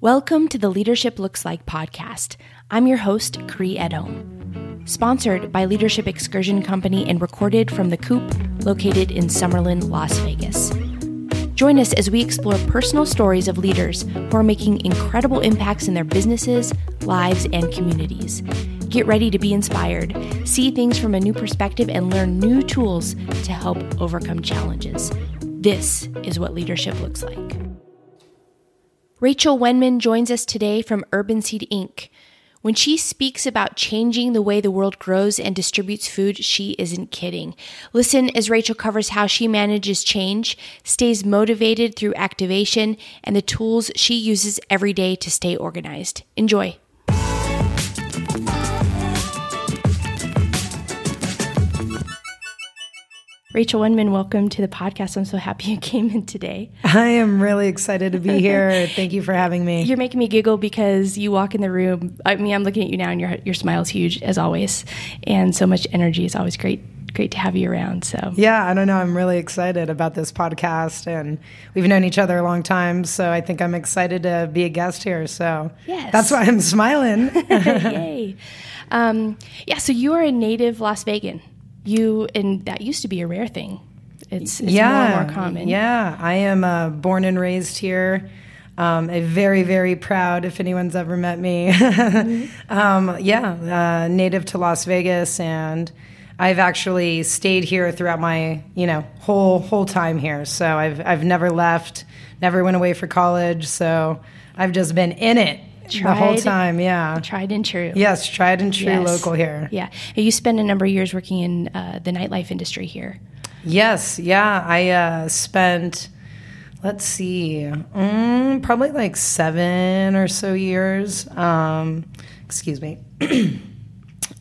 Welcome to the Leadership Looks Like podcast. I'm your host, Cree Edom. Sponsored by Leadership Excursion Company and recorded from the Coop located in Summerlin, Las Vegas. Join us as we explore personal stories of leaders who are making incredible impacts in their businesses, lives, and communities. Get ready to be inspired, see things from a new perspective, and learn new tools to help overcome challenges. This is what leadership looks like. Rachel Wenman joins us today from Urban Seed Inc. When she speaks about changing the way the world grows and distributes food, she isn't kidding. Listen as Rachel covers how she manages change, stays motivated through activation, and the tools she uses every day to stay organized. Enjoy. Rachel Wenman, welcome to the podcast. I'm so happy you came in today. I am really excited to be here. Thank you for having me. You're making me giggle because you walk in the room. I mean, I'm looking at you now, and your your smile is huge as always, and so much energy. is always great great to have you around. So yeah, I don't know. I'm really excited about this podcast, and we've known each other a long time. So I think I'm excited to be a guest here. So yes. that's why I'm smiling. Yay! Um, yeah. So you are a native Las Vegan you and that used to be a rare thing. It's, it's yeah, more and more common. Yeah, I am uh, born and raised here. Um, a very, very proud, if anyone's ever met me. mm-hmm. um, yeah, uh, native to Las Vegas, and I've actually stayed here throughout my, you know, whole whole time here. So I've I've never left, never went away for college. So I've just been in it tried, the whole time. Yeah, tried and true. Yes, tried and true yes. local here. Yeah, you spent a number of years working in uh, the nightlife industry here. Yes, yeah, I uh, spent. Let's see, mm, probably like seven or so years. Um, excuse me.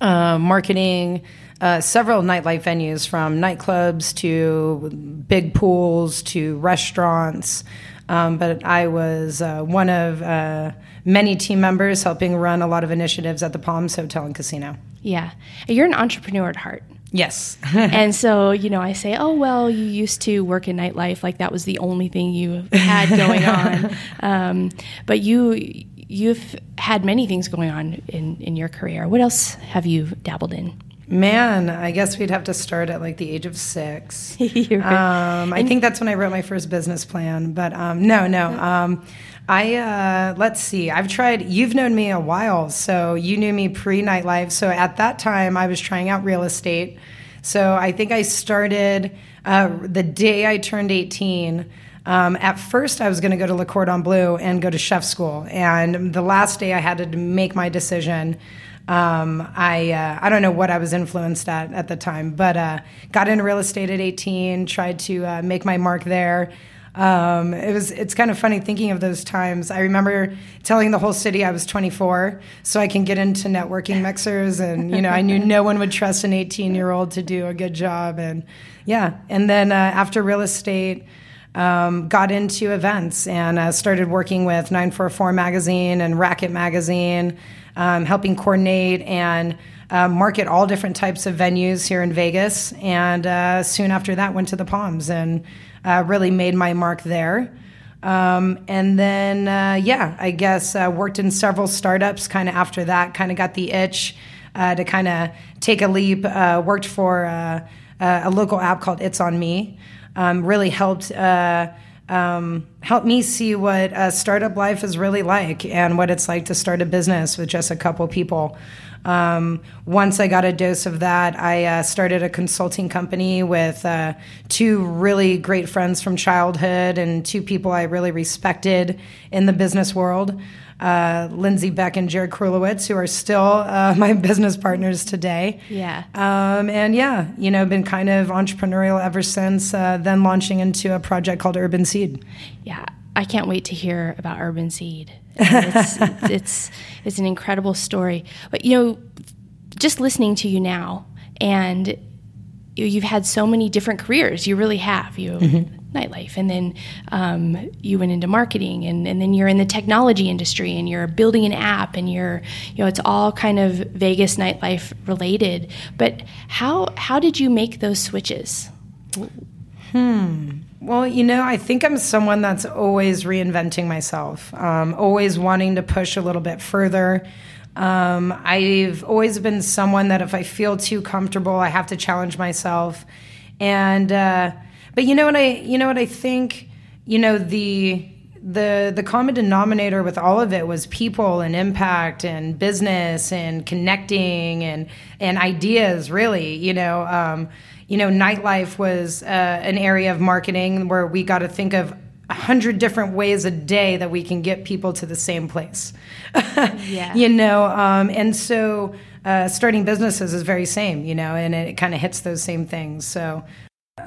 uh, marketing. Uh, several nightlife venues from nightclubs to big pools to restaurants. Um, but I was uh, one of uh, many team members helping run a lot of initiatives at the Palms Hotel and Casino. Yeah. You're an entrepreneur at heart. Yes. and so, you know, I say, oh, well, you used to work in nightlife. Like that was the only thing you had going on. Um, but you, you've had many things going on in, in your career. What else have you dabbled in? Man, I guess we'd have to start at like the age of six. um, I think that's when I wrote my first business plan. But um, no, no. Um, I uh, let's see. I've tried. You've known me a while, so you knew me pre nightlife. So at that time, I was trying out real estate. So I think I started uh, the day I turned eighteen. Um, at first, I was going to go to Le Cordon Bleu and go to chef school, and the last day I had to make my decision. Um, I uh, I don't know what I was influenced at at the time, but uh, got into real estate at 18. Tried to uh, make my mark there. Um, it was it's kind of funny thinking of those times. I remember telling the whole city I was 24, so I can get into networking mixers, and you know I knew no one would trust an 18 year old to do a good job, and yeah. And then uh, after real estate. Um, got into events and uh, started working with 944 magazine and Racket magazine, um, helping coordinate and uh, market all different types of venues here in Vegas. And uh, soon after that, went to the Palms and uh, really made my mark there. Um, and then, uh, yeah, I guess uh, worked in several startups kind of after that, kind of got the itch uh, to kind of take a leap. Worked for a local app called It's On Me. Um, really helped. Um, help me see what a startup life is really like and what it's like to start a business with just a couple people. Um, once I got a dose of that, I uh, started a consulting company with uh, two really great friends from childhood and two people I really respected in the business world. Uh, Lindsay Beck and Jared Krulowitz, who are still uh, my business partners today. Yeah. Um, and yeah, you know, been kind of entrepreneurial ever since, uh, then launching into a project called Urban Seed. Yeah. I can't wait to hear about Urban Seed. It's, it's, it's an incredible story. But you know, just listening to you now, and you've had so many different careers. You really have. You mm-hmm. Nightlife, and then um, you went into marketing, and, and then you're in the technology industry, and you're building an app, and you're you know it's all kind of Vegas nightlife related. But how how did you make those switches? Hmm. Well, you know, I think I'm someone that's always reinventing myself, um, always wanting to push a little bit further. Um, I've always been someone that if I feel too comfortable, I have to challenge myself. And uh, but you know what I you know what I think? You know the the the common denominator with all of it was people and impact and business and connecting and and ideas really you know um, you know nightlife was uh, an area of marketing where we got to think of a hundred different ways a day that we can get people to the same place. Yeah. you know um, and so uh, starting businesses is very same you know and it kind of hits those same things. So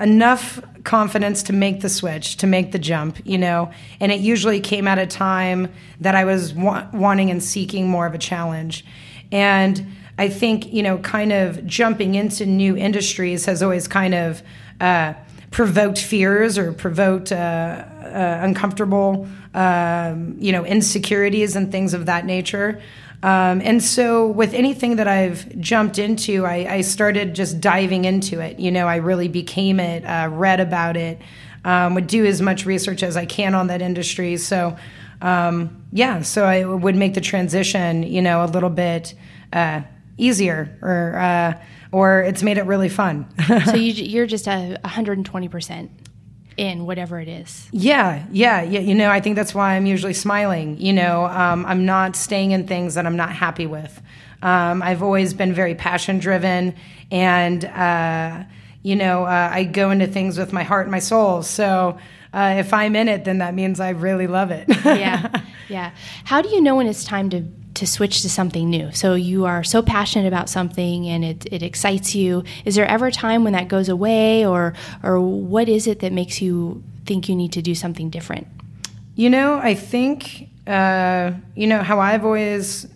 enough confidence to make the switch, to make the jump, you know. And it usually came at a time that I was wa- wanting and seeking more of a challenge. And I think, you know, kind of jumping into new industries has always kind of uh, provoked fears or provoked uh, uh, uncomfortable, um, you know, insecurities and things of that nature. Um, and so, with anything that I've jumped into, I, I, started just diving into it. You know, I really became it, uh, read about it, um, would do as much research as I can on that industry. So, um, yeah, so I would make the transition, you know, a little bit uh, easier, or uh, or it's made it really fun. so you, you're just a 120 percent in whatever it is. Yeah, yeah, yeah. You know, I think that's why I'm usually smiling. You know, um, I'm not staying in things that I'm not happy with. Um, I've always been very passion driven, and uh, you know, uh, I go into things with my heart and my soul. So. Uh, if I'm in it, then that means I really love it. yeah, yeah. How do you know when it's time to to switch to something new. So you are so passionate about something and it, it excites you. Is there ever a time when that goes away or or what is it that makes you think you need to do something different? You know, I think uh, you know how I've always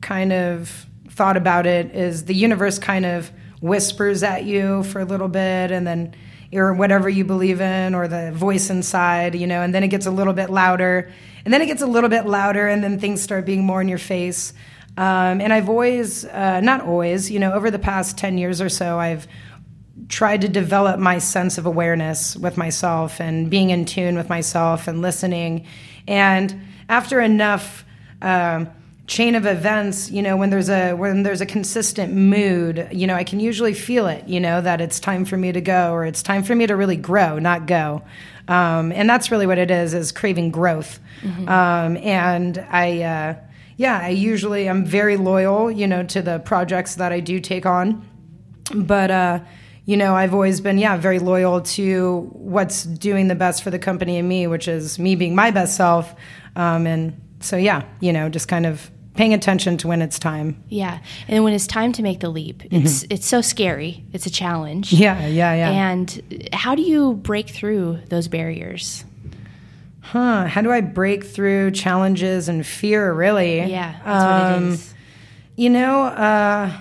kind of thought about it is the universe kind of whispers at you for a little bit and then or whatever you believe in or the voice inside, you know, and then it gets a little bit louder and then it gets a little bit louder, and then things start being more in your face. Um, and I've always, uh, not always, you know, over the past 10 years or so, I've tried to develop my sense of awareness with myself and being in tune with myself and listening. And after enough, uh, chain of events you know when there's a when there's a consistent mood you know i can usually feel it you know that it's time for me to go or it's time for me to really grow not go um, and that's really what it is is craving growth. Mm-hmm. um, and i uh, yeah i usually i'm very loyal you know to the projects that i do take on. But uh, you know i've always been yeah very loyal to what's doing the best for the company and me which is me being my best self. Um, and so yeah you know just kind of paying attention to when it's time. Yeah, and when it's time to make the leap, it's mm-hmm. it's so scary. It's a challenge. Yeah, yeah, yeah. And how do you break through those barriers? Huh? How do I break through challenges and fear? Really? Yeah, that's um, what it um. You know, uh,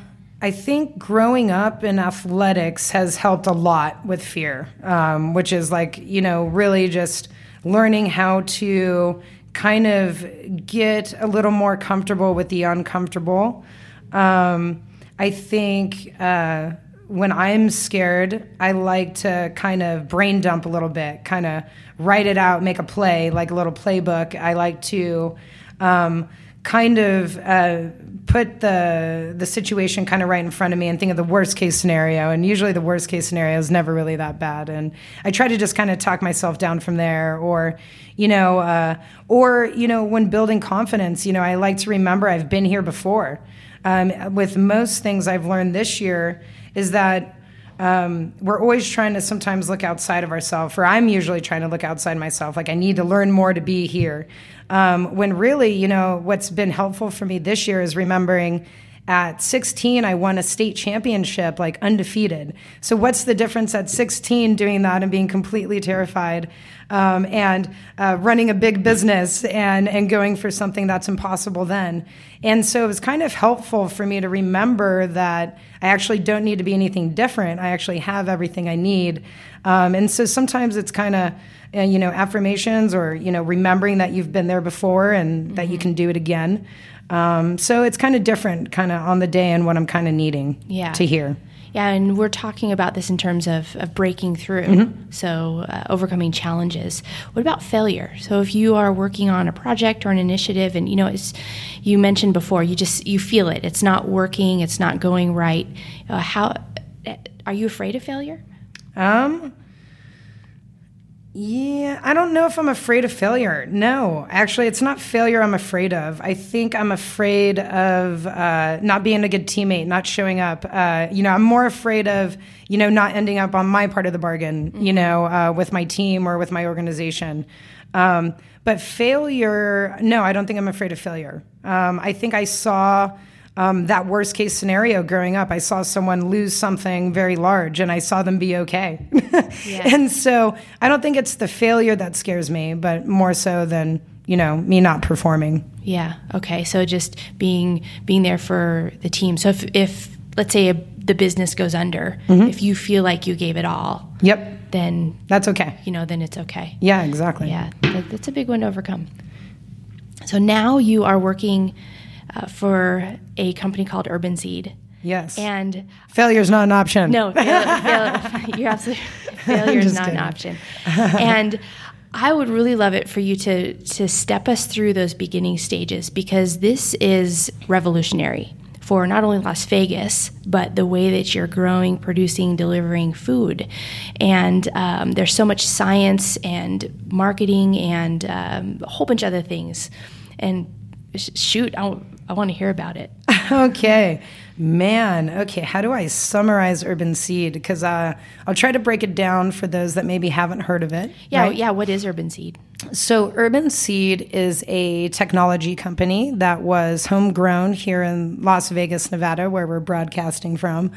I think growing up in athletics has helped a lot with fear, um, which is like you know really just learning how to kind of get a little more comfortable with the uncomfortable. Um, I think uh, when I'm scared, I like to kind of brain dump a little bit, kind of write it out, make a play, like a little playbook. I like to um, kind of uh, put the the situation kind of right in front of me and think of the worst case scenario. And usually the worst case scenario is never really that bad. And I try to just kind of talk myself down from there. Or, you know, uh, or you know, when building confidence, you know, I like to remember I've been here before. Um, with most things I've learned this year is that um, we're always trying to sometimes look outside of ourselves, or I'm usually trying to look outside myself. Like, I need to learn more to be here. Um, when really, you know, what's been helpful for me this year is remembering at 16 i won a state championship like undefeated so what's the difference at 16 doing that and being completely terrified um, and uh, running a big business and, and going for something that's impossible then. And so it was kind of helpful for me to remember that I actually don't need to be anything different. I actually have everything I need. Um, and so sometimes it's kind of, uh, you know, affirmations or, you know, remembering that you've been there before and mm-hmm. that you mm-hmm. can do it again. Um, so it's kind of different kind of on the day and what I'm kind of needing yeah. to hear. Yeah, and we're talking about this in terms of, of breaking through, mm-hmm. so uh, overcoming challenges. What about failure? So if you are working on a project or an initiative, and you know, it's you mentioned before, you just you feel it. It's not working. It's not going right. Uh, how are you afraid of failure? Um. Yeah, I don't know if I'm afraid of failure. No, actually, it's not failure I'm afraid of. I think I'm afraid of uh, not being a good teammate, not showing up. Uh, you know, I'm more afraid of, you know, not ending up on my part of the bargain, mm-hmm. you know, uh, with my team or with my organization. Um, but failure, no, I don't think I'm afraid of failure. Um, I think I saw um, that worst case scenario growing up. I saw someone lose something very large and I saw them be okay. yeah. And so I don't think it's the failure that scares me, but more so than, you know, me not performing. Yeah. Okay. So just being being there for the team. So if if let's say a, the business goes under, mm-hmm. if you feel like you gave it all. Yep. Then that's okay. You know, then it's okay. Yeah, exactly. Yeah. That, that's a big one to overcome. So now you are working uh, for a company called Urban Seed. Yes. And failure is not an option. No, fail, fail, you're absolutely failure is not kidding. an option. and I would really love it for you to to step us through those beginning stages because this is revolutionary for not only Las Vegas, but the way that you're growing, producing, delivering food. And um, there's so much science and marketing and um, a whole bunch of other things. And shoot, I, I want to hear about it. okay. Man, okay. How do I summarize Urban Seed? Because uh, I'll try to break it down for those that maybe haven't heard of it. Yeah, right? yeah. What is Urban Seed? So, Urban Seed is a technology company that was homegrown here in Las Vegas, Nevada, where we're broadcasting from.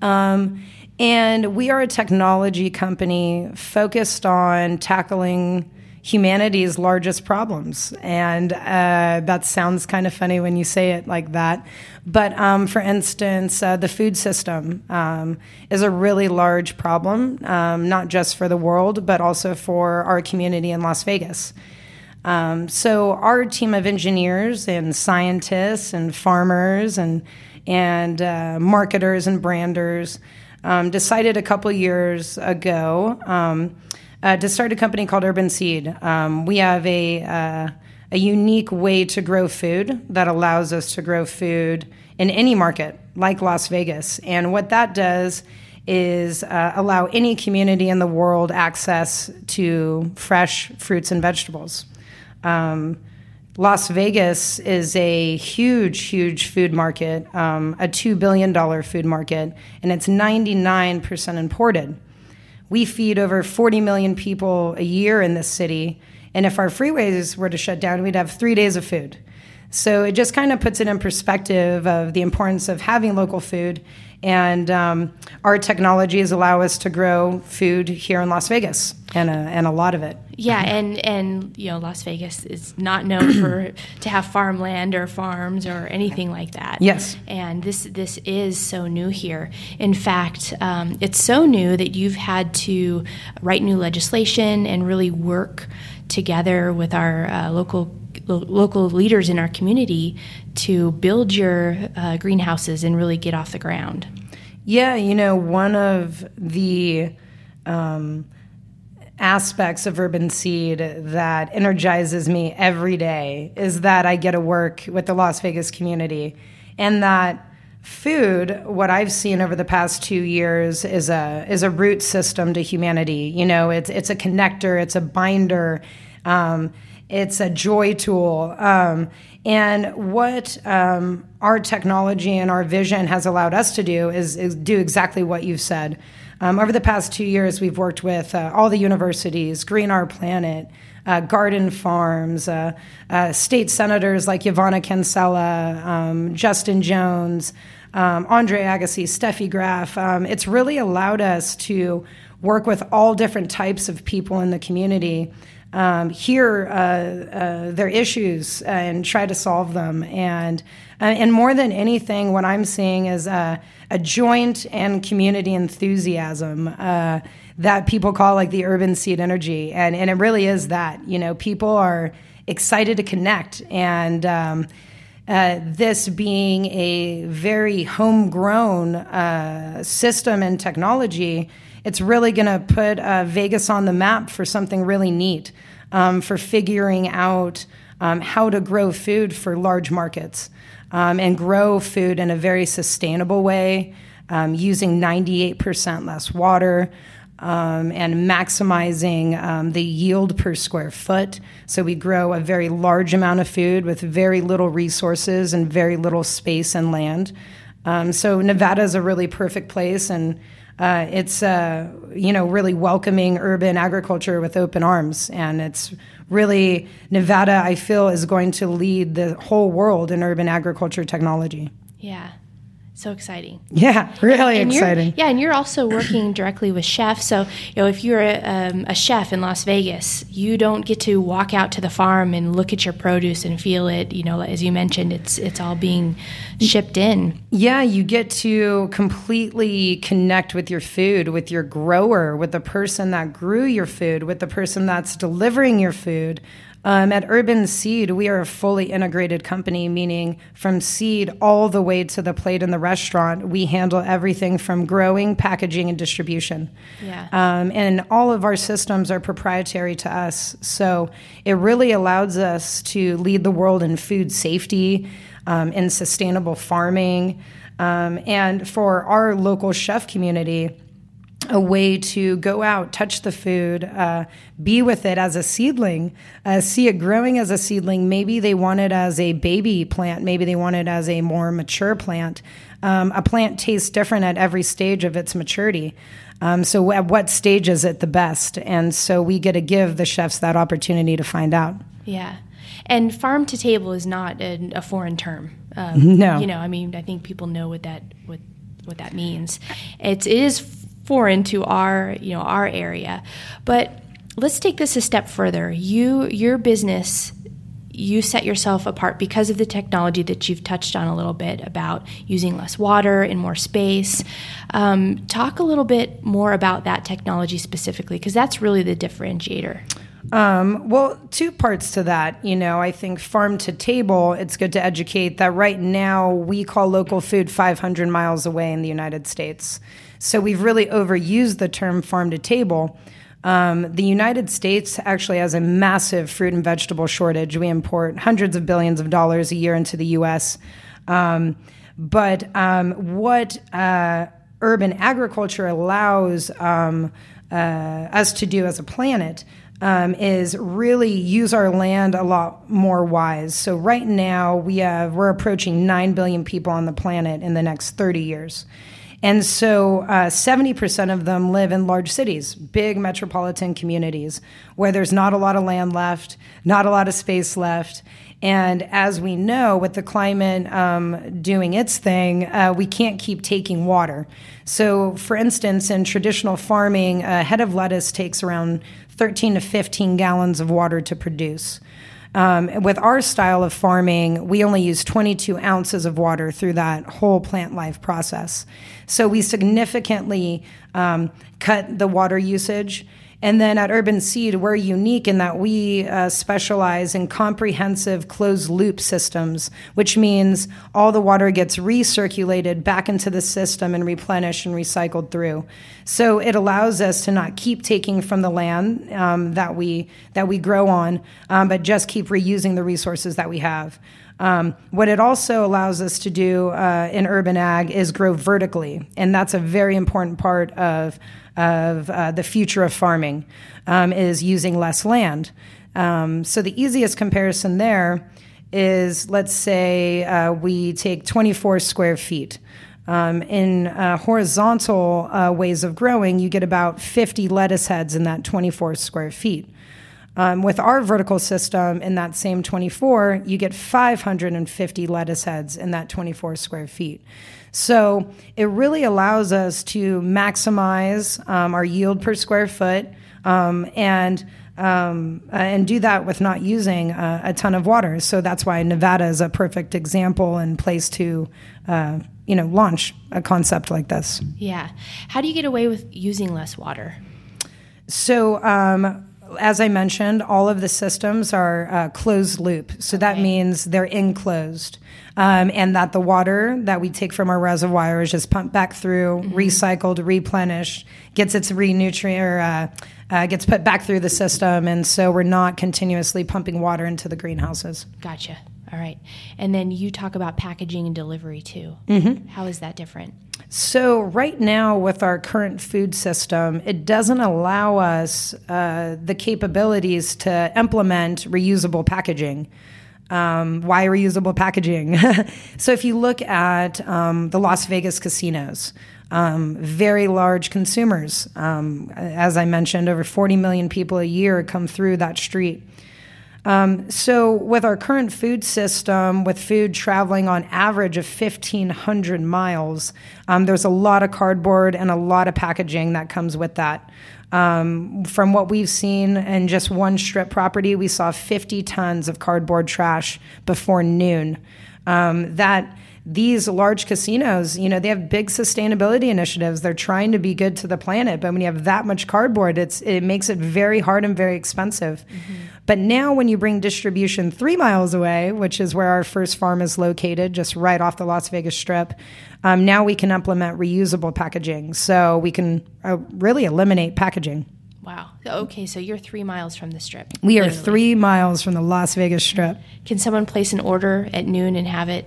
Um, and we are a technology company focused on tackling humanity's largest problems. And uh, that sounds kind of funny when you say it like that. But um, for instance, uh, the food system um, is a really large problem, um, not just for the world, but also for our community in Las Vegas. Um, so our team of engineers and scientists and farmers and and uh, marketers and branders um, decided a couple years ago um, uh, to start a company called Urban Seed. Um, we have a, uh, a unique way to grow food that allows us to grow food in any market, like Las Vegas. And what that does is uh, allow any community in the world access to fresh fruits and vegetables. Um, Las Vegas is a huge, huge food market, um, a $2 billion food market, and it's 99% imported. We feed over 40 million people a year in this city. And if our freeways were to shut down, we'd have three days of food. So it just kind of puts it in perspective of the importance of having local food. And um, our technologies allow us to grow food here in Las Vegas, and a, and a lot of it. Yeah, and and you know Las Vegas is not known for to have farmland or farms or anything like that. Yes, and this this is so new here. In fact, um, it's so new that you've had to write new legislation and really work together with our uh, local local leaders in our community to build your uh, greenhouses and really get off the ground? Yeah, you know, one of the um, aspects of Urban Seed that energizes me every day is that I get to work with the Las Vegas community and that food what i've seen over the past 2 years is a is a root system to humanity you know it's it's a connector it's a binder um, it's a joy tool. Um, and what um, our technology and our vision has allowed us to do is, is do exactly what you've said. Um, over the past two years, we've worked with uh, all the universities, Green Our Planet, uh, garden farms, uh, uh state senators like Yvanna Cancela, um, Justin Jones, um, Andre Agassi, Steffi Graf. Um, it's really allowed us to work with all different types of people in the community um, hear uh, uh, their issues and try to solve them. And uh, and more than anything, what I'm seeing is a, a joint and community enthusiasm uh, that people call like the urban seed energy, and and it really is that. You know, people are excited to connect and. Um, uh, this being a very homegrown uh, system and technology, it's really going to put uh, Vegas on the map for something really neat um, for figuring out um, how to grow food for large markets um, and grow food in a very sustainable way, um, using 98% less water. Um, and maximizing um, the yield per square foot. So we grow a very large amount of food with very little resources and very little space and land. Um, so Nevada is a really perfect place, and uh, it's uh, you know really welcoming urban agriculture with open arms, and it's really Nevada, I feel, is going to lead the whole world in urban agriculture technology. Yeah. So exciting. Yeah, really and exciting. Yeah, and you're also working directly with chefs. So, you know, if you're a, um, a, chef in Las Vegas, you don't get to walk out to the farm and look at your produce and feel it. You know, as you mentioned, it's it's all being shipped in. Yeah, you get to completely connect with your food, with your grower, with the person that grew your food, with the person that's delivering your food. Um, at Urban Seed, we are a fully integrated company, meaning from seed all the way to the plate in the restaurant, we handle everything from growing, packaging, and distribution. Yeah. Um, and all of our systems are proprietary to us. So it really allows us to lead the world in food safety, um, in sustainable farming. Um, and for our local chef community, a way to go out, touch the food, uh, be with it as a seedling, uh, see it growing as a seedling. Maybe they want it as a baby plant, maybe they want it as a more mature plant. Um, a plant tastes different at every stage of its maturity. Um, so, at what stage is it the best? And so, we get to give the chefs that opportunity to find out. Yeah. And farm to table is not a, a foreign term. Um, no. You know, I mean, I think people know what that what what that means. It's it is foreign to our you know our area but let's take this a step further you your business you set yourself apart because of the technology that you've touched on a little bit about using less water and more space. Um, talk a little bit more about that technology specifically, because that's really the differentiator. Um, well, two parts to that. You know, I think farm to table, it's good to educate that right now we call local food 500 miles away in the United States. So we've really overused the term farm to table. Um, the United States actually has a massive fruit and vegetable shortage. We import hundreds of billions of dollars a year into the U.S. Um, but um, what uh, urban agriculture allows um, uh, us to do as a planet um, is really use our land a lot more wise. So right now we have we're approaching nine billion people on the planet in the next 30 years. And so uh, 70% of them live in large cities, big metropolitan communities, where there's not a lot of land left, not a lot of space left. And as we know, with the climate um, doing its thing, uh, we can't keep taking water. So, for instance, in traditional farming, a head of lettuce takes around 13 to 15 gallons of water to produce. Um, with our style of farming, we only use 22 ounces of water through that whole plant life process. So we significantly um, cut the water usage and then at Urban Seed, we're unique in that we uh, specialize in comprehensive closed loop systems, which means all the water gets recirculated back into the system and replenished and recycled through. So it allows us to not keep taking from the land um, that we that we grow on, um, but just keep reusing the resources that we have. Um, what it also allows us to do uh, in urban ag is grow vertically, and that's a very important part of of uh, the future of farming um, is using less land. Um, so the easiest comparison there is let's say uh, we take 24 square feet. Um, in uh, horizontal uh, ways of growing, you get about 50 lettuce heads in that 24 square feet. Um, with our vertical system in that same 24, you get 550 lettuce heads in that 24 square feet. So it really allows us to maximize um, our yield per square foot um, and um, uh, and do that with not using uh, a ton of water. So that's why Nevada is a perfect example and place to, uh, you know, launch a concept like this. Yeah. How do you get away with using less water? So um, as I mentioned, all of the systems are uh, closed loop. So okay. that means they're enclosed. Um, and that the water that we take from our reservoir is just pumped back through, mm-hmm. recycled, replenished, gets its renutrient, or, uh, uh, gets put back through the system. And so we're not continuously pumping water into the greenhouses. Gotcha. All right. And then you talk about packaging and delivery too. Mm-hmm. How is that different? So, right now, with our current food system, it doesn't allow us uh, the capabilities to implement reusable packaging. Um, why reusable packaging? so, if you look at um, the Las Vegas casinos, um, very large consumers. Um, as I mentioned, over 40 million people a year come through that street. Um, so, with our current food system, with food traveling on average of 1,500 miles, um, there's a lot of cardboard and a lot of packaging that comes with that. Um, from what we've seen in just one strip property, we saw 50 tons of cardboard trash before noon. Um, that these large casinos, you know, they have big sustainability initiatives. They're trying to be good to the planet, but when you have that much cardboard, it's it makes it very hard and very expensive. Mm-hmm. But now, when you bring distribution three miles away, which is where our first farm is located, just right off the Las Vegas Strip, um, now we can implement reusable packaging. So we can uh, really eliminate packaging. Wow. Okay, so you're three miles from the strip. We literally. are three miles from the Las Vegas Strip. Can someone place an order at noon and have it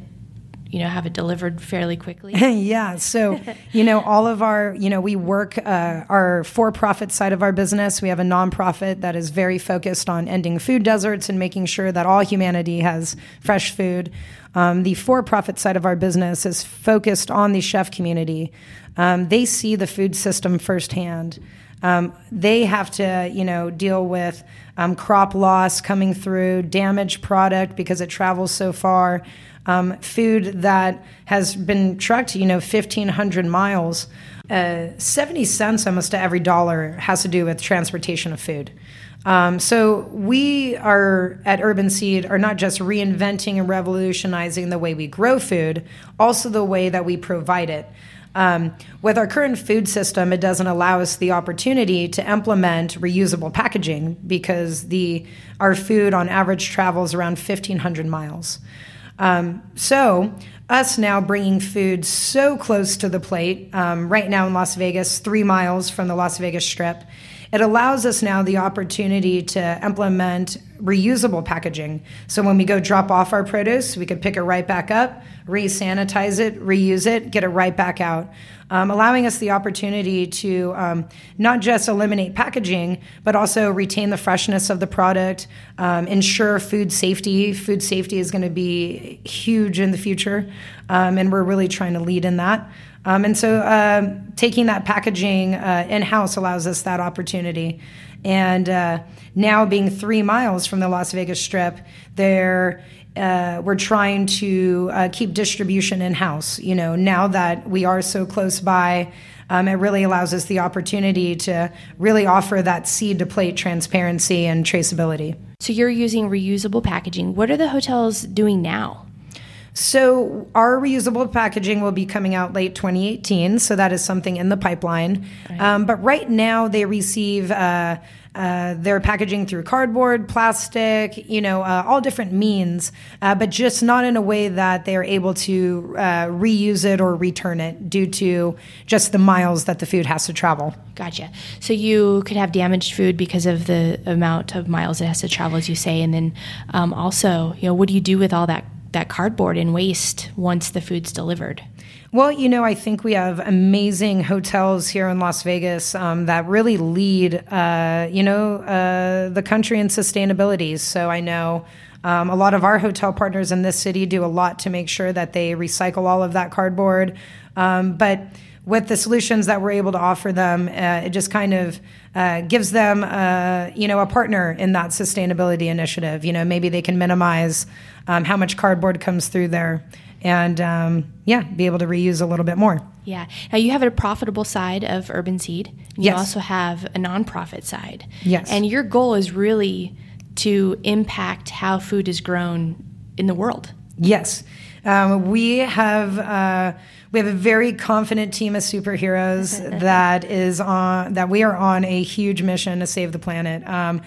you know have it delivered fairly quickly? Yeah so you know all of our you know we work uh, our for-profit side of our business. We have a nonprofit that is very focused on ending food deserts and making sure that all humanity has fresh food. Um, the for-profit side of our business is focused on the chef community. Um, they see the food system firsthand. Um, they have to you know deal with um, crop loss coming through damaged product because it travels so far um, food that has been trucked, you know, 1,500 miles. Uh, 70 cents almost to every dollar has to do with transportation of food. Um, so we are at Urban Seed are not just reinventing and revolutionizing the way we grow food, also the way that we provide it. Um, with our current food system, it doesn't allow us the opportunity to implement reusable packaging because the our food on average travels around 1,500 miles. Um, so, us now bringing food so close to the plate, um, right now in Las Vegas, three miles from the Las Vegas Strip, it allows us now the opportunity to implement reusable packaging. So when we go drop off our produce, we could pick it right back up, re sanitize it, reuse it, get it right back out um, allowing us the opportunity to um, not just eliminate packaging, but also retain the freshness of the product, um, ensure food safety. Food safety is going to be huge in the future, um, and we're really trying to lead in that. Um, and so, uh, taking that packaging uh, in house allows us that opportunity. And uh, now, being three miles from the Las Vegas Strip, there uh, we're trying to uh, keep distribution in house. You know, now that we are so close by, um, it really allows us the opportunity to really offer that seed to plate transparency and traceability. So you're using reusable packaging. What are the hotels doing now? So our reusable packaging will be coming out late 2018. So that is something in the pipeline. Right. Um, but right now they receive. Uh, uh, they're packaging through cardboard, plastic, you know, uh, all different means, uh, but just not in a way that they are able to uh, reuse it or return it due to just the miles that the food has to travel. Gotcha. So you could have damaged food because of the amount of miles it has to travel, as you say, and then um, also, you know, what do you do with all that that cardboard and waste once the food's delivered? Well, you know, I think we have amazing hotels here in Las Vegas um, that really lead, uh, you know, uh, the country in sustainability. So I know um, a lot of our hotel partners in this city do a lot to make sure that they recycle all of that cardboard. Um, but with the solutions that we're able to offer them, uh, it just kind of uh, gives them, uh, you know, a partner in that sustainability initiative. You know, maybe they can minimize um, how much cardboard comes through there and um, yeah, be able to reuse a little bit more. Yeah. Now you have a profitable side of Urban Seed. You yes. also have a nonprofit side. Yes. And your goal is really to impact how food is grown in the world. Yes. Um, we have uh, we have a very confident team of superheroes that is on that we are on a huge mission to save the planet, um,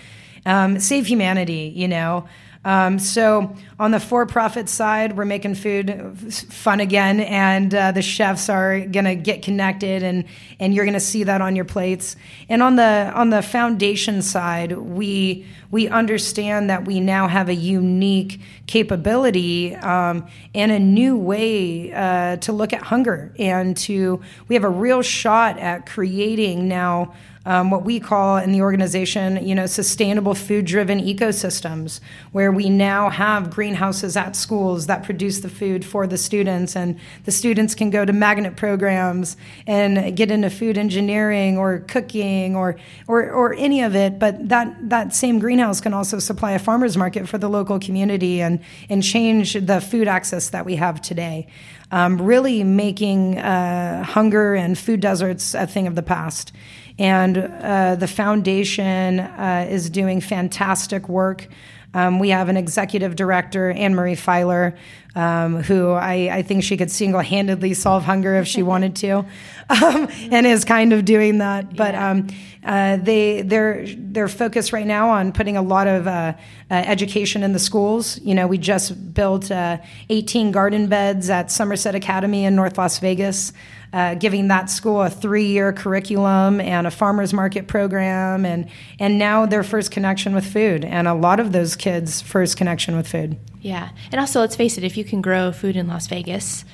um, save humanity. You know, um, so on the for-profit side, we're making food fun again, and uh, the chefs are gonna get connected, and and you're gonna see that on your plates. And on the on the foundation side, we we understand that we now have a unique capability um, and a new way uh, to look at hunger, and to we have a real shot at creating now um, what we call in the organization, you know, sustainable food-driven ecosystems, where we now have greenhouses at schools that produce the food for the students, and the students can go to magnet programs and get into food engineering or cooking or or, or any of it. But that that same greenhouse can also supply a farmers market for the local community and and change the food access that we have today. Um, really making uh, hunger and food deserts a thing of the past. And uh, the foundation uh, is doing fantastic work. Um, we have an executive director, Anne Marie Filer, um, who I, I, think she could single handedly solve hunger if she wanted to, um, and is kind of doing that. But yeah. um, uh, they they're they're focused right now on putting a lot of uh, uh, education in the schools. You know, we just built uh, 18 garden beds at Somerset Academy in North Las Vegas uh, giving that school a three-year curriculum and a farmers market program, and and now their first connection with food, and a lot of those kids' first connection with food. Yeah, and also let's face it, if you can grow food in Las Vegas.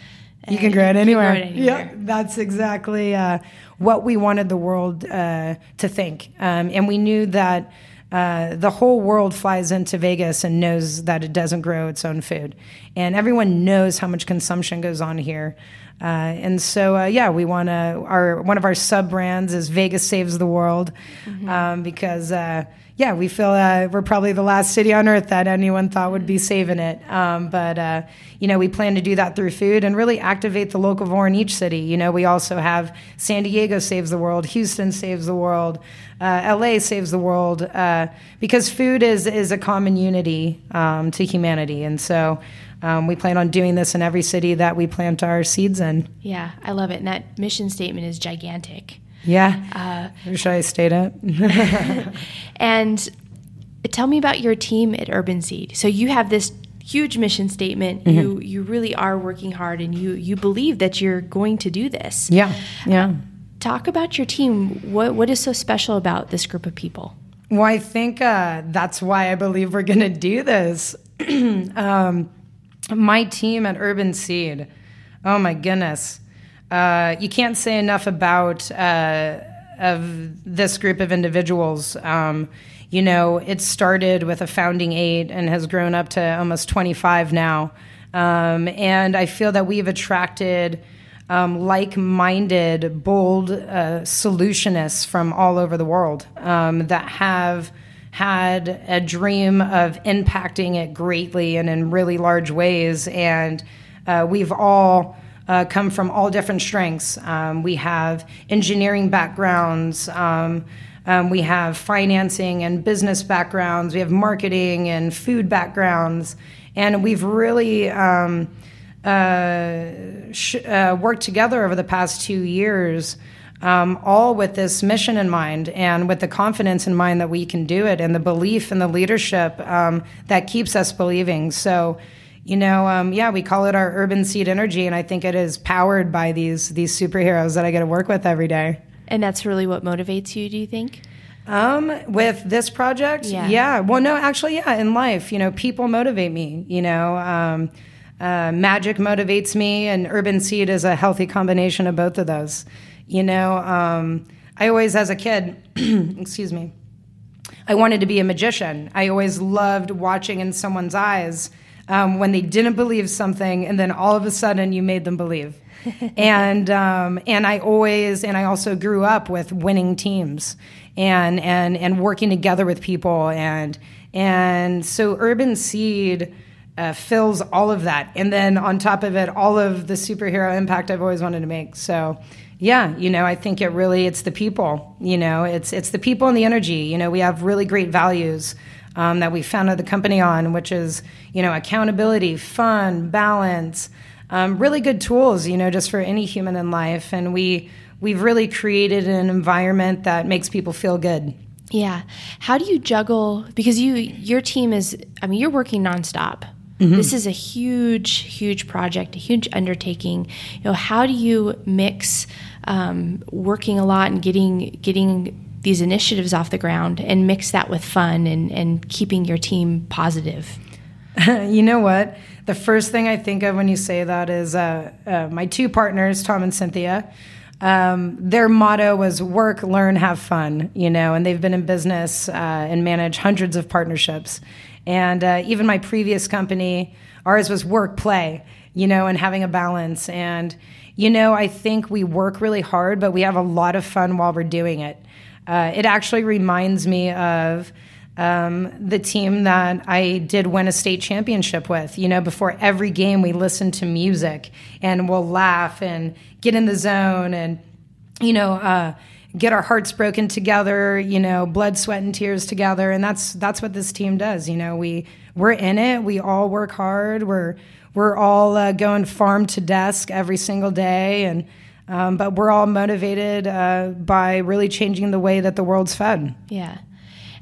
You can grow it anywhere. Grow it anywhere. Yeah, that's exactly uh, what we wanted the world uh, to think, um, and we knew that. Uh, the whole world flies into Vegas and knows that it doesn't grow its own food. And everyone knows how much consumption goes on here. Uh, and so, uh, yeah, we want to. Our one of our sub brands is Vegas Saves the World, mm-hmm. um, because uh, yeah, we feel uh, we're probably the last city on earth that anyone thought would be saving it. Um, but uh, you know, we plan to do that through food and really activate the locavore in each city. You know, we also have San Diego saves the world, Houston saves the world, uh, LA saves the world, because food is is a common unity um, to humanity, and so. Um, we plan on doing this in every city that we plant our seeds in. Yeah, I love it. And that mission statement is gigantic. Yeah. Uh, Should I state up. and tell me about your team at Urban Seed. So you have this huge mission statement. Mm-hmm. You you really are working hard, and you you believe that you're going to do this. Yeah. Yeah. Uh, talk about your team. What what is so special about this group of people? Well, I think uh, that's why I believe we're going to do this. um, my team at Urban Seed, oh my goodness, uh, you can't say enough about uh, of this group of individuals. Um, you know, it started with a founding eight and has grown up to almost 25 now. Um, and I feel that we've attracted um, like minded, bold uh, solutionists from all over the world um, that have had a dream of impacting it greatly and in really large ways. And uh, we've all uh, come from all different strengths. Um, we have engineering backgrounds. Um, um, we have financing and business backgrounds. We have marketing and food backgrounds. And we've really um, uh, sh- uh, worked together over the past two years um, all with this mission in mind and with the confidence in mind that we can do it and the belief in the leadership um, that keeps us believing. So, you know, um, yeah, we call it our urban seed energy, and I think it is powered by these these superheroes that I get to work with every day. And that's really what motivates you, do you think? Um, with this project, yeah. yeah. Well, no, actually, yeah. In life, you know, people motivate me. You know, um, uh, magic motivates me, and urban seed is a healthy combination of both of those. You know, um, I always, as a kid, excuse me, I wanted to be a magician. I always loved watching in someone's eyes um, when they didn't believe something, and then all of a sudden you made them believe. and um, and I always and I also grew up with winning teams and and and working together with people and and so Urban Seed. Uh, fills all of that, and then on top of it, all of the superhero impact I've always wanted to make. So, yeah, you know, I think it really it's the people. You know, it's it's the people and the energy. You know, we have really great values. Um, that we founded the company on, which is you know accountability, fun, balance, um, really good tools, you know, just for any human in life, and we we've really created an environment that makes people feel good. Yeah. How do you juggle because you your team is I mean you're working nonstop. Mm-hmm. This is a huge, huge project, a huge undertaking. You know, how do you mix um, working a lot and getting getting these initiatives off the ground and mix that with fun and, and keeping your team positive? you know what? The first thing I think of when you say that is uh, uh, my two partners, Tom and Cynthia. Um, their motto was work, learn, have fun, you know, and they've been in business uh, and manage hundreds of partnerships. And uh, even my previous company, ours was work, play, you know, and having a balance. And, you know, I think we work really hard, but we have a lot of fun while we're doing it. Uh, it actually reminds me of um, the team that I did win a state championship with. You know, before every game, we listen to music and we'll laugh and get in the zone and, you know, uh, get our hearts broken together. You know, blood, sweat, and tears together. And that's that's what this team does. You know, we we're in it. We all work hard. We're we're all uh, going farm to desk every single day and. Um, but we're all motivated uh, by really changing the way that the world's fed. Yeah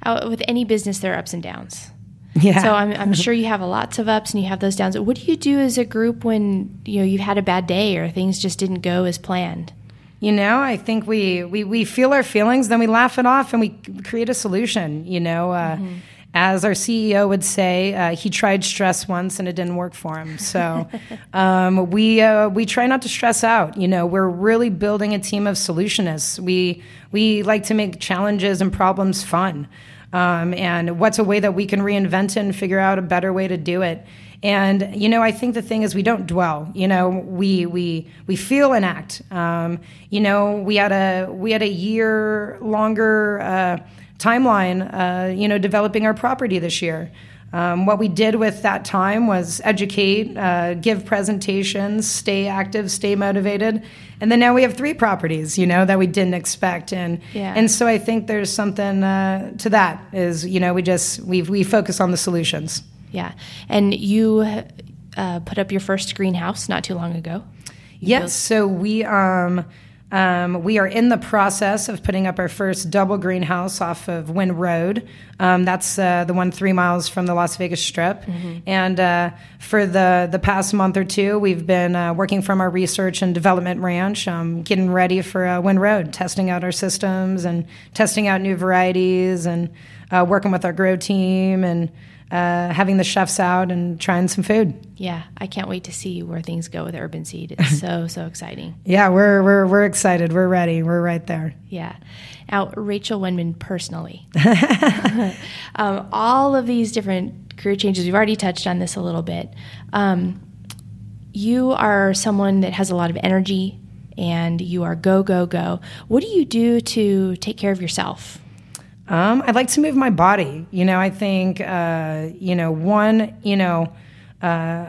with any business, there are ups and downs. Yeah. So I'm, I'm sure you have lots of ups and you have those downs. What do you do as a group when you know you've had a bad day or things just didn't go as planned? You know, I think we we, we feel our feelings, then we laugh it off, and we create a solution. You know, uh, mm-hmm. As our CEO would say, uh, he tried stress once and it didn't work for him. So um, we uh, we try not to stress out. You know, we're really building a team of solutionists. We we like to make challenges and problems fun um, and what's a way that we can reinvent it and figure out a better way to do it. And you know, I think the thing is we don't dwell. You know, we we we feel and act. Um, you know, we had a we had a year longer uh, timeline. Uh, you know, developing our property this year. Um, what we did with that time was educate, uh, give presentations, stay active, stay motivated, and then now we have three properties, you know, that we didn't expect, and yeah. and so I think there's something uh, to that. Is you know we just we we focus on the solutions. Yeah, and you uh, put up your first greenhouse not too long ago. You yes, built- so we um um, we are in the process of putting up our first double greenhouse off of Wynn Road. Um, that's uh, the one three miles from the Las Vegas Strip. Mm-hmm. And uh, for the, the past month or two, we've been uh, working from our research and development ranch, um, getting ready for uh, Wynn Road, testing out our systems and testing out new varieties and uh, working with our grow team and uh, having the chefs out and trying some food. Yeah, I can't wait to see where things go with Urban Seed. It's so so exciting. Yeah, we're we're we're excited. We're ready. We're right there. Yeah. Now, Rachel Wenman personally, um, all of these different career changes. We've already touched on this a little bit. Um, you are someone that has a lot of energy, and you are go go go. What do you do to take care of yourself? Um, I like to move my body. You know, I think, uh, you know, one, you know, uh,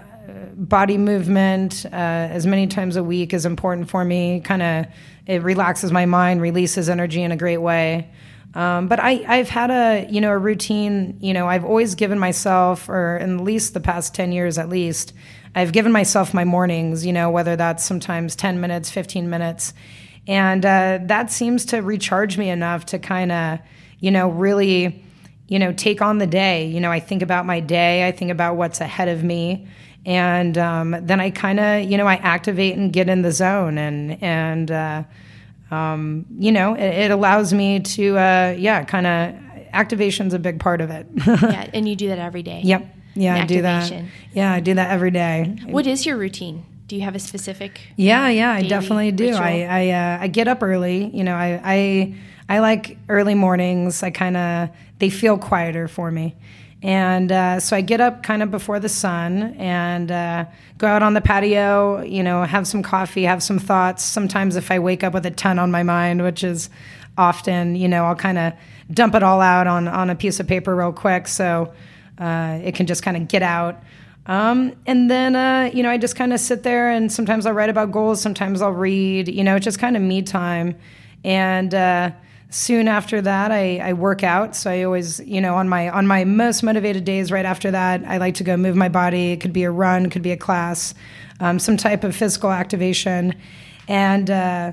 body movement uh, as many times a week is important for me. Kind of, it relaxes my mind, releases energy in a great way. Um, but I, I've had a, you know, a routine. You know, I've always given myself, or at least the past ten years, at least, I've given myself my mornings. You know, whether that's sometimes ten minutes, fifteen minutes, and uh, that seems to recharge me enough to kind of you know, really, you know, take on the day. You know, I think about my day, I think about what's ahead of me. And um, then I kind of, you know, I activate and get in the zone, and and uh, um, you know, it, it, allows me to, uh, yeah, kind of activation's a big part of it. yeah, and you do that every day. Yep. Yeah, I do that. Yeah, I do that every day. What is your routine? Do you have a specific? Yeah, yeah, I definitely do. Ritual? I I, uh, I get up early. You know, I I I like early mornings. I kind of they feel quieter for me. And uh, so I get up kind of before the sun and uh, go out on the patio, you know, have some coffee, have some thoughts. Sometimes if I wake up with a ton on my mind, which is often, you know, I'll kind of dump it all out on, on a piece of paper real quick so uh, it can just kind of get out. Um, and then, uh, you know, I just kind of sit there and sometimes I'll write about goals, sometimes I'll read, you know, it's just kind of me time. And, uh, soon after that, I, I work out. So I always, you know, on my on my most motivated days, right after that, I like to go move my body. It could be a run, could be a class, um, some type of physical activation, and. Uh,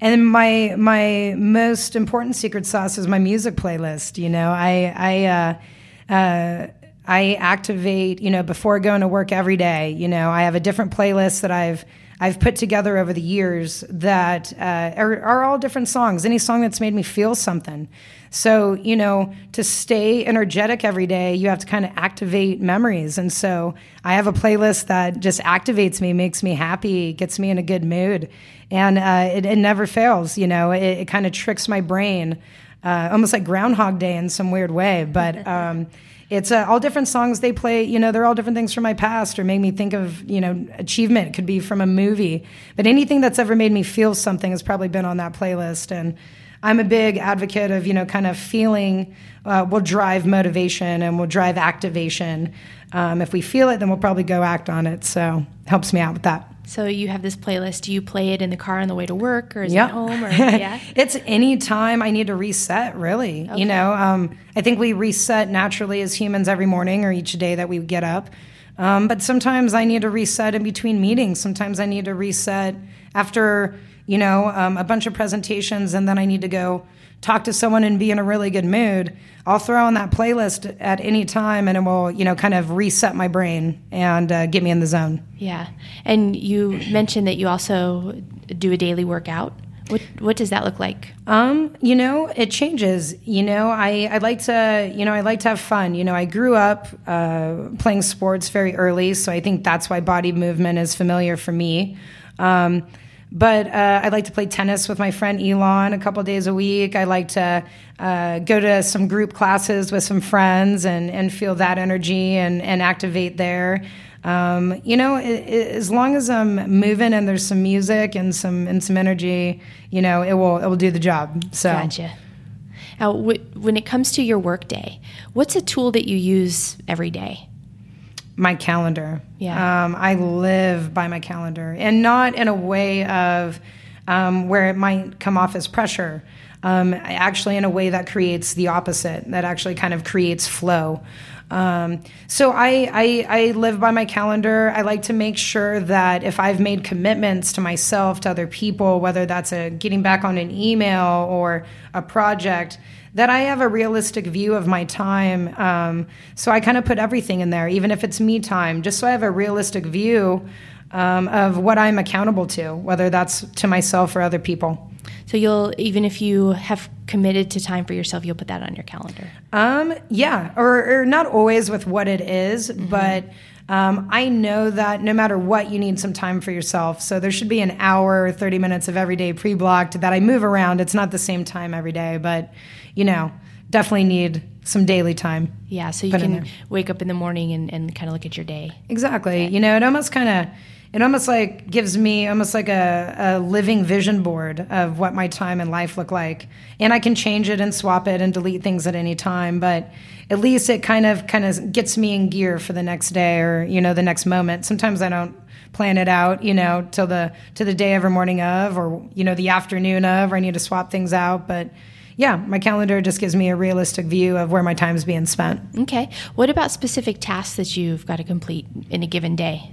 and my my most important secret sauce is my music playlist. You know, I I uh, uh, I activate. You know, before going to work every day. You know, I have a different playlist that I've I've put together over the years that uh, are, are all different songs. Any song that's made me feel something. So, you know, to stay energetic every day, you have to kind of activate memories. And so I have a playlist that just activates me, makes me happy, gets me in a good mood. And uh, it, it, never fails, you know, it, it kind of tricks my brain, uh, almost like Groundhog Day in some weird way. But, um, it's uh, all different songs they play. You know, they're all different things from my past or make me think of, you know, achievement. It could be from a movie. But anything that's ever made me feel something has probably been on that playlist. And I'm a big advocate of, you know, kind of feeling uh, will drive motivation and will drive activation. Um, if we feel it, then we'll probably go act on it. So helps me out with that. So you have this playlist. Do you play it in the car on the way to work, or is yep. it at home? Or yeah, it's any time I need to reset. Really, okay. you know, um, I think we reset naturally as humans every morning or each day that we get up. Um, but sometimes I need to reset in between meetings. Sometimes I need to reset after you know um, a bunch of presentations, and then I need to go talk to someone and be in a really good mood, I'll throw on that playlist at any time and it will, you know, kind of reset my brain and uh, get me in the zone. Yeah. And you mentioned that you also do a daily workout. What, what does that look like? Um, you know, it changes. You know, I, I like to, you know, I like to have fun. You know, I grew up uh, playing sports very early, so I think that's why body movement is familiar for me. Um, but uh, I like to play tennis with my friend Elon a couple days a week. I like to uh, go to some group classes with some friends and, and feel that energy and, and activate there. Um, you know, it, it, as long as I'm moving and there's some music and some and some energy, you know, it will it will do the job. So. Gotcha. Now, when it comes to your workday, what's a tool that you use every day? My calendar. Yeah. Um, I live by my calendar, and not in a way of um, where it might come off as pressure. Um, actually, in a way that creates the opposite. That actually kind of creates flow. Um, so I, I, I live by my calendar. I like to make sure that if I've made commitments to myself, to other people, whether that's a getting back on an email or a project, that I have a realistic view of my time. Um, so I kind of put everything in there, even if it's me time, just so I have a realistic view um, of what I'm accountable to, whether that's to myself or other people. So you'll even if you have committed to time for yourself, you'll put that on your calendar. Um, yeah, or, or not always with what it is, mm-hmm. but. Um, I know that no matter what, you need some time for yourself. So there should be an hour, or 30 minutes of every day pre blocked that I move around. It's not the same time every day, but you know, definitely need some daily time. Yeah, so you can wake up in the morning and, and kind of look at your day. Exactly. You know, it almost kind of it almost like gives me almost like a, a living vision board of what my time and life look like and i can change it and swap it and delete things at any time but at least it kind of kind of gets me in gear for the next day or you know the next moment sometimes i don't plan it out you know till the to the day every morning of or you know the afternoon of or i need to swap things out but yeah, my calendar just gives me a realistic view of where my time is being spent. Okay. What about specific tasks that you've got to complete in a given day?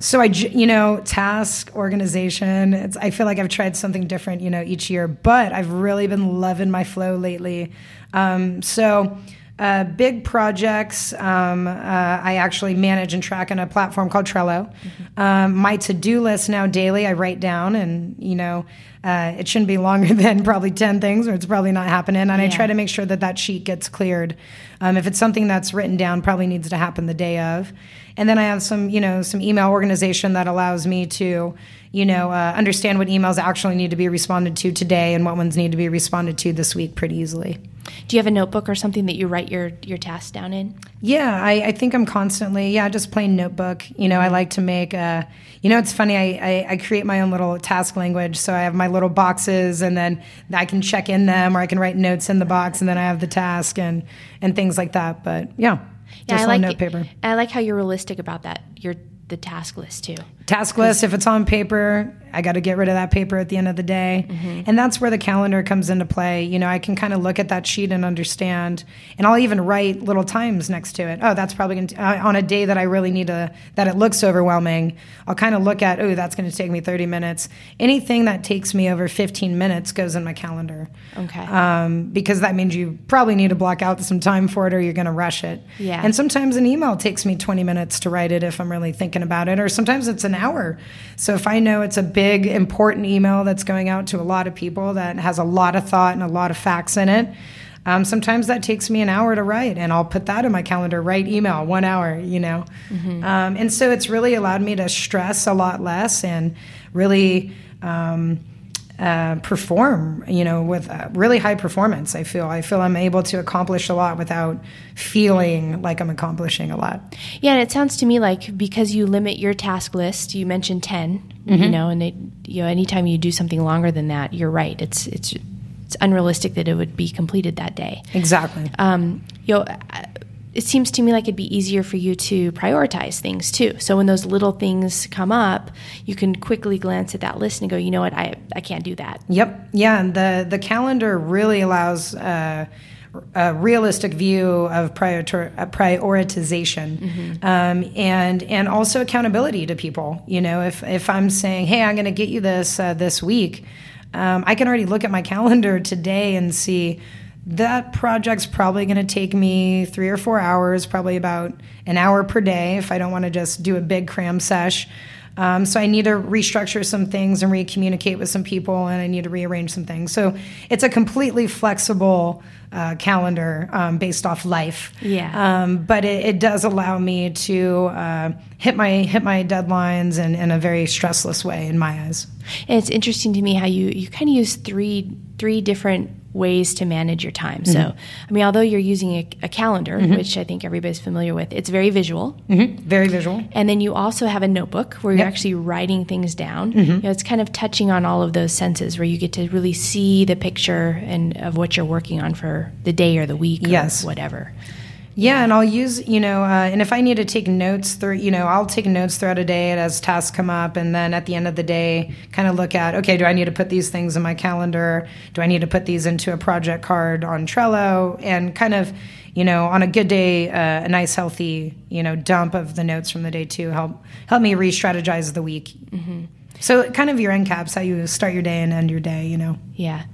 So I, you know, task organization. It's, I feel like I've tried something different, you know, each year, but I've really been loving my flow lately. Um, so uh, big projects, um, uh, I actually manage and track on a platform called Trello. Mm-hmm. Um, my to-do list now daily, I write down, and you know, uh, it shouldn't be longer than probably ten things, or it's probably not happening. And yeah. I try to make sure that that sheet gets cleared. Um, if it's something that's written down, probably needs to happen the day of. And then I have some, you know, some email organization that allows me to, you know, uh, understand what emails actually need to be responded to today and what ones need to be responded to this week pretty easily. Do you have a notebook or something that you write your your tasks down in? Yeah, I, I think I'm constantly yeah just plain notebook. You know, I like to make a. You know, it's funny. I, I, I create my own little task language. So I have my little boxes, and then I can check in them, or I can write notes in the box, and then I have the task and and things like that. But yeah, yeah, I like note paper. I like how you're realistic about that. You're the task list too. Task list, if it's on paper, I got to get rid of that paper at the end of the day. Mm-hmm. And that's where the calendar comes into play. You know, I can kind of look at that sheet and understand, and I'll even write little times next to it. Oh, that's probably going to, uh, on a day that I really need to, that it looks overwhelming, I'll kind of look at, oh, that's going to take me 30 minutes. Anything that takes me over 15 minutes goes in my calendar. Okay. Um, because that means you probably need to block out some time for it or you're going to rush it. Yeah. And sometimes an email takes me 20 minutes to write it if I'm really thinking about it, or sometimes it's an hour. So if I know it's a big, important email that's going out to a lot of people that has a lot of thought and a lot of facts in it, um, sometimes that takes me an hour to write, and I'll put that in my calendar. Write email, one hour, you know. Mm-hmm. Um, and so it's really allowed me to stress a lot less and really. Um, uh, perform, you know, with uh, really high performance. I feel I feel I'm able to accomplish a lot without feeling like I'm accomplishing a lot. Yeah, and it sounds to me like because you limit your task list, you mentioned 10 mm-hmm. you know, and it, you know, anytime you do something longer than that, you're right. It's it's it's unrealistic that it would be completed that day. Exactly. Um, you know, it seems to me like it'd be easier for you to prioritize things too. So when those little things come up, you can quickly glance at that list and go, you know what, I, I can't do that. Yep. Yeah. And the, the calendar really allows uh, a realistic view of prior, uh, prioritization mm-hmm. um, and, and also accountability to people. You know, if, if I'm saying, hey, I'm going to get you this uh, this week, um, I can already look at my calendar today and see that project's probably going to take me three or four hours, probably about an hour per day if I don't want to just do a big cram sesh. Um, so I need to restructure some things and re-communicate with some people, and I need to rearrange some things. So it's a completely flexible uh, calendar um, based off life. Yeah. Um, but it, it, does allow me to uh, hit my hit my deadlines in, in a very stressless way, in my eyes. And it's interesting to me how you you kind of use three three different ways to manage your time. Mm-hmm. So, I mean, although you're using a, a calendar, mm-hmm. which I think everybody's familiar with, it's very visual. Mm-hmm. Very visual. And then you also have a notebook where you're actually writing things down. Mm-hmm. You know, it's kind of touching on all of those senses where you get to really see the picture and of what you're working on for the day or the week yes. or whatever. Yeah, and I'll use, you know, uh, and if I need to take notes through, you know, I'll take notes throughout a day as tasks come up. And then at the end of the day, kind of look at, okay, do I need to put these things in my calendar? Do I need to put these into a project card on Trello? And kind of, you know, on a good day, uh, a nice, healthy, you know, dump of the notes from the day too help help me re-strategize the week. Mm-hmm. So kind of your end caps, how you start your day and end your day, you know. Yeah.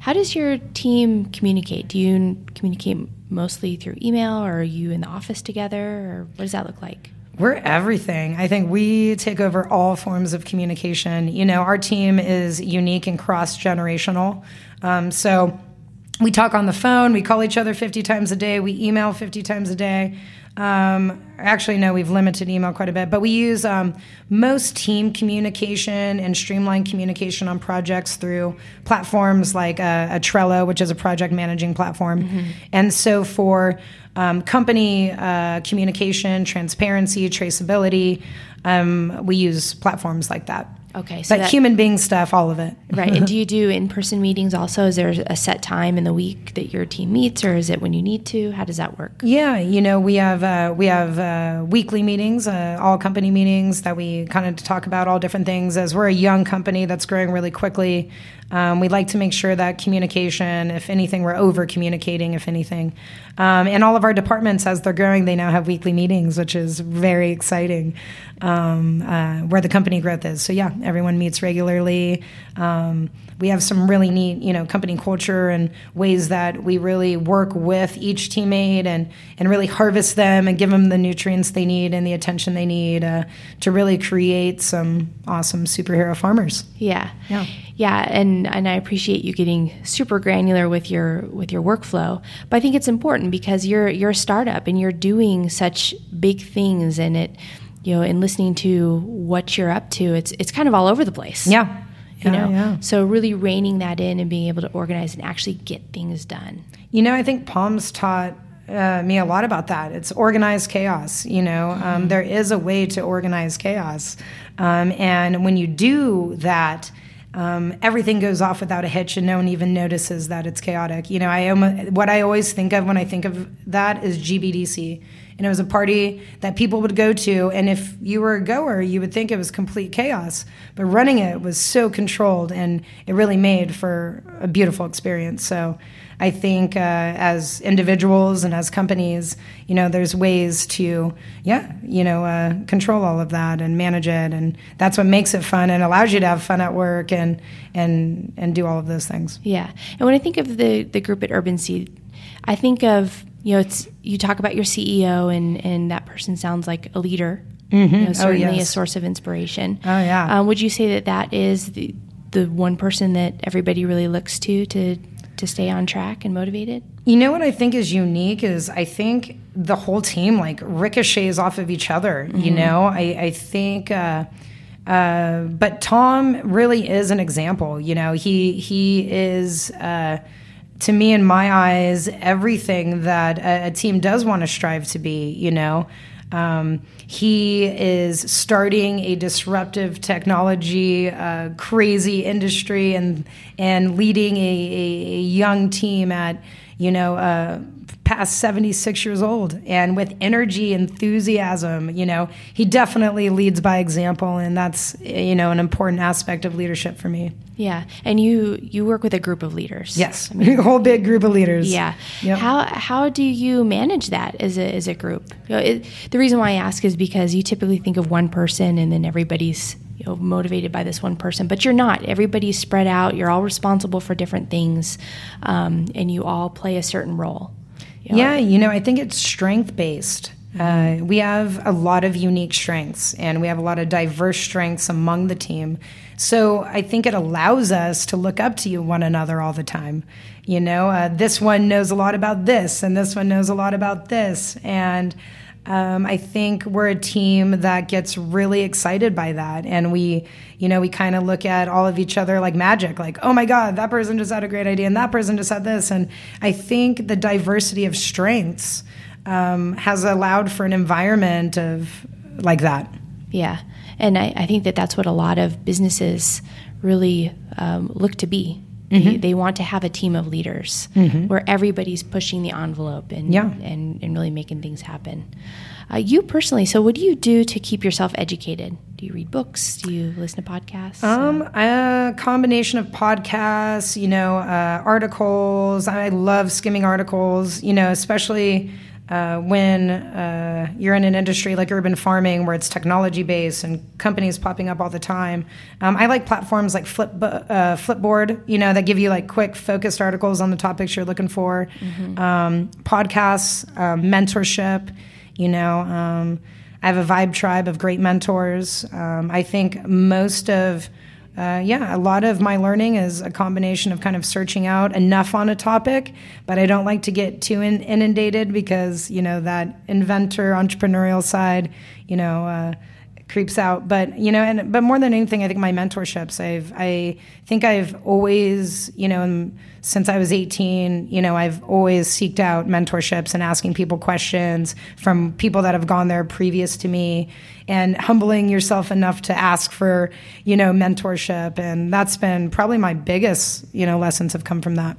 How does your team communicate? Do you communicate mostly through email, or are you in the office together, or what does that look like? We're everything. I think we take over all forms of communication. You know, our team is unique and cross generational. Um, so we talk on the phone, we call each other 50 times a day, we email 50 times a day. Um, actually, no, we've limited email quite a bit, but we use um, most team communication and streamline communication on projects through platforms like a, uh, a Trello, which is a project managing platform. Mm-hmm. And so for um, company uh, communication, transparency, traceability, um, we use platforms like that. Okay, so but that, human being stuff, all of it. right. And do you do in person meetings also? Is there a set time in the week that your team meets, or is it when you need to? How does that work? Yeah, you know, we have uh, we have uh, weekly meetings, uh, all company meetings that we kind of talk about all different things. As we're a young company that's growing really quickly, um, we like to make sure that communication, if anything, we're over communicating, if anything. Um, and all of our departments, as they're growing, they now have weekly meetings, which is very exciting um, uh, where the company growth is. So, yeah, everyone meets regularly. We have some really neat, you know, company culture and ways that we really work with each teammate and, and really harvest them and give them the nutrients they need and the attention they need uh, to really create some awesome superhero farmers. Yeah. Yeah. Yeah, and, and I appreciate you getting super granular with your with your workflow. But I think it's important because you're you're a startup and you're doing such big things and it you know, and listening to what you're up to, it's it's kind of all over the place. Yeah. You know, yeah. so really reining that in and being able to organize and actually get things done. You know, I think Palms taught uh, me a lot about that. It's organized chaos. You know, um, mm-hmm. there is a way to organize chaos, um, and when you do that, um, everything goes off without a hitch, and no one even notices that it's chaotic. You know, I am what I always think of when I think of that is GBDC and it was a party that people would go to. And if you were a goer, you would think it was complete chaos. But running it was so controlled, and it really made for a beautiful experience. So I think uh, as individuals and as companies, you know, there's ways to, yeah, you know, uh, control all of that and manage it, and that's what makes it fun and allows you to have fun at work and and and do all of those things. Yeah, and when I think of the the group at Urban Seed, I think of you know, it's you talk about your CEO and and that person sounds like a leader. Mm-hmm. You know, certainly oh, yes. a source of inspiration. Oh yeah. Um, would you say that that is the the one person that everybody really looks to to to stay on track and motivated? You know what I think is unique is I think the whole team like ricochets off of each other. Mm-hmm. You know, I, I think. Uh, uh, but Tom really is an example. You know, he he is. Uh, to me, in my eyes, everything that a, a team does want to strive to be, you know. Um, he is starting a disruptive technology, uh, crazy industry, and and leading a, a, a young team at you know uh, past 76 years old. And with energy enthusiasm you know he definitely leads by example. And that's you know an important aspect of leadership for me. Yeah. And you you work with a group of leaders. Yes. I mean, a whole big group of leaders. Yeah. Yep. how how do you manage that as a as a group? You know, it, the reason why i ask is because you typically think of one person and then everybody's you know, motivated by this one person, but you're not. Everybody's spread out. You're all responsible for different things, um, and you all play a certain role. You know? Yeah, you know, I think it's strength based. Uh, we have a lot of unique strengths and we have a lot of diverse strengths among the team. So I think it allows us to look up to you one another all the time. You know, uh, this one knows a lot about this and this one knows a lot about this. And um, I think we're a team that gets really excited by that. And we, you know, we kind of look at all of each other like magic, like, oh my God, that person just had a great idea and that person just had this. And I think the diversity of strengths um, has allowed for an environment of like that. Yeah. And I, I think that that's what a lot of businesses really um, look to be Mm-hmm. They, they, want to have a team of leaders mm-hmm. where everybody's pushing the envelope and, yeah. and, and really making things happen. Uh, you personally, so what do you do to keep yourself educated? Do you read books? Do you listen to podcasts? Um, a combination of podcasts, you know, uh, articles. I love skimming articles, you know, especially uh, when uh, you're in an industry like urban farming where it's technology based and companies popping up all the time. Um, I like platforms like Flip, uh, Flipboard, you know, that give you like quick focused articles on the topics you're looking for. Mm-hmm. Um, podcasts, um, mentorship, you know. Um, I have a vibe tribe of great mentors. Um, I think most of uh, yeah, a lot of my learning is a combination of kind of searching out enough on a topic, but I don't like to get too in- inundated because you know that inventor entrepreneurial side, you know, uh, creeps out. But you know, and but more than anything, I think my mentorships. I've I think I've always you know since I was 18, you know, I've always seeked out mentorships and asking people questions from people that have gone there previous to me and humbling yourself enough to ask for, you know, mentorship. And that's been probably my biggest, you know, lessons have come from that.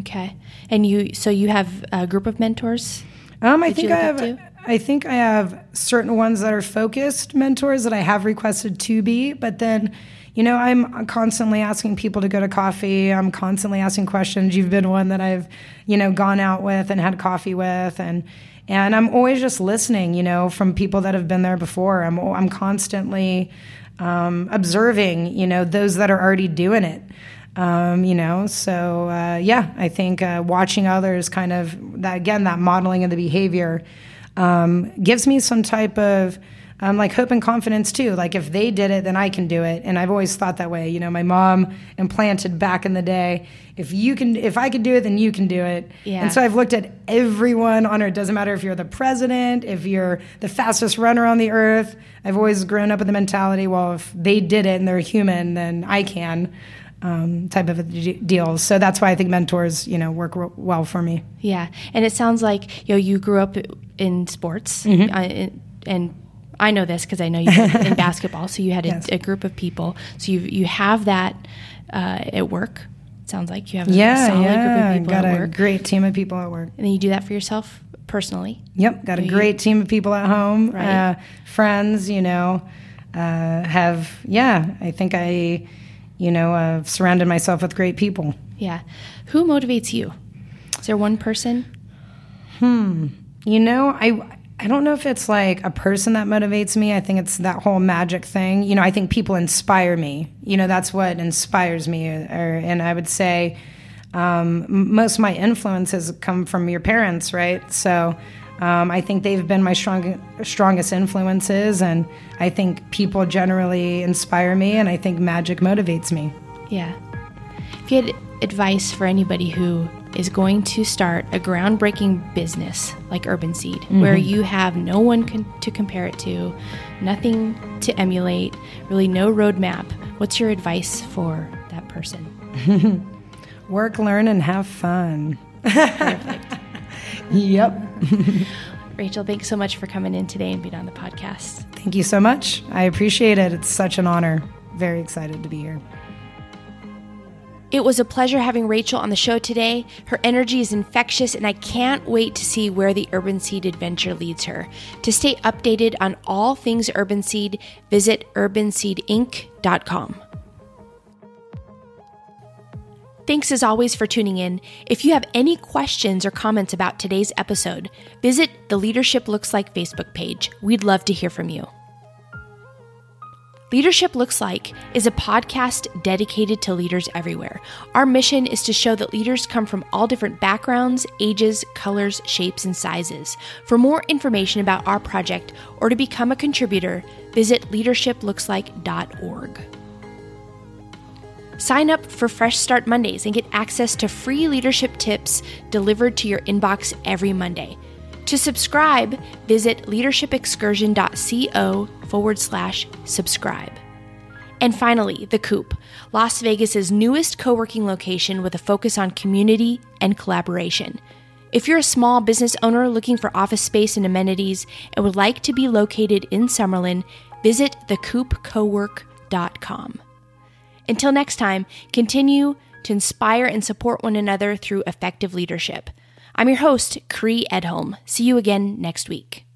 Okay. And you, so you have a group of mentors? Um, I think I have. I think I have certain ones that are focused mentors that I have requested to be, but then you know, I'm constantly asking people to go to coffee. I'm constantly asking questions. You've been one that I've, you know, gone out with and had coffee with, and and I'm always just listening. You know, from people that have been there before. I'm I'm constantly um, observing. You know, those that are already doing it. Um, you know, so uh, yeah, I think uh, watching others, kind of that again, that modeling of the behavior, um, gives me some type of um, like hope and confidence too. Like if they did it, then I can do it. And I've always thought that way. You know, my mom implanted back in the day, if you can, if I could do it, then you can do it. Yeah. And so I've looked at everyone on earth. Doesn't matter if you're the president, if you're the fastest runner on the earth. I've always grown up with the mentality, well, if they did it and they're human, then I can. Um, type of a deal. So that's why I think mentors, you know, work well for me. Yeah, and it sounds like you know you grew up in sports mm-hmm. uh, and I know this because I know you in basketball. So you had a, yes. a, group of people. So you you have that uh, at work. It sounds like you have a yeah, solid yeah. group of people Got at a work. great team of people at work. And then you do that for yourself personally. Yep, got a great team of people at home, right. uh, friends, you know, uh, have, yeah, I think I, you know, uh, surrounded myself with great people. Yeah. Who motivates you? Is there one person? Hmm. You know, I I don't know if it's like a person that motivates me. I think it's that whole magic thing. You know, I think people inspire me. You know, that's what inspires me. Or, and I would say um, most of my influences come from your parents, right? So um, I think they've been my strong, strongest influences, and I think people generally inspire me, and I think magic motivates me. Yeah. If you had advice for anybody who is going to start a groundbreaking business like Urban Seed, mm-hmm. where you have no one con- to compare it to, nothing to emulate, really no roadmap, what's your advice for that person? Work, learn, and have fun. Perfect. yep. Rachel, thanks so much for coming in today and being on the podcast. Thank you so much. I appreciate it. It's such an honor. Very excited to be here. It was a pleasure having Rachel on the show today. Her energy is infectious, and I can't wait to see where the Urban Seed adventure leads her. To stay updated on all things Urban Seed, visit urbanseedinc.com. Thanks as always for tuning in. If you have any questions or comments about today's episode, visit the Leadership Looks Like Facebook page. We'd love to hear from you. Leadership Looks Like is a podcast dedicated to leaders everywhere. Our mission is to show that leaders come from all different backgrounds, ages, colors, shapes, and sizes. For more information about our project or to become a contributor, visit leadershiplookalike.org. Sign up for Fresh Start Mondays and get access to free leadership tips delivered to your inbox every Monday. To subscribe, visit leadershipexcursion.co forward slash subscribe. And finally, The Coop, Las Vegas's newest co working location with a focus on community and collaboration. If you're a small business owner looking for office space and amenities and would like to be located in Summerlin, visit thecoopcowork.com. Until next time, continue to inspire and support one another through effective leadership. I'm your host, Cree Edholm. See you again next week.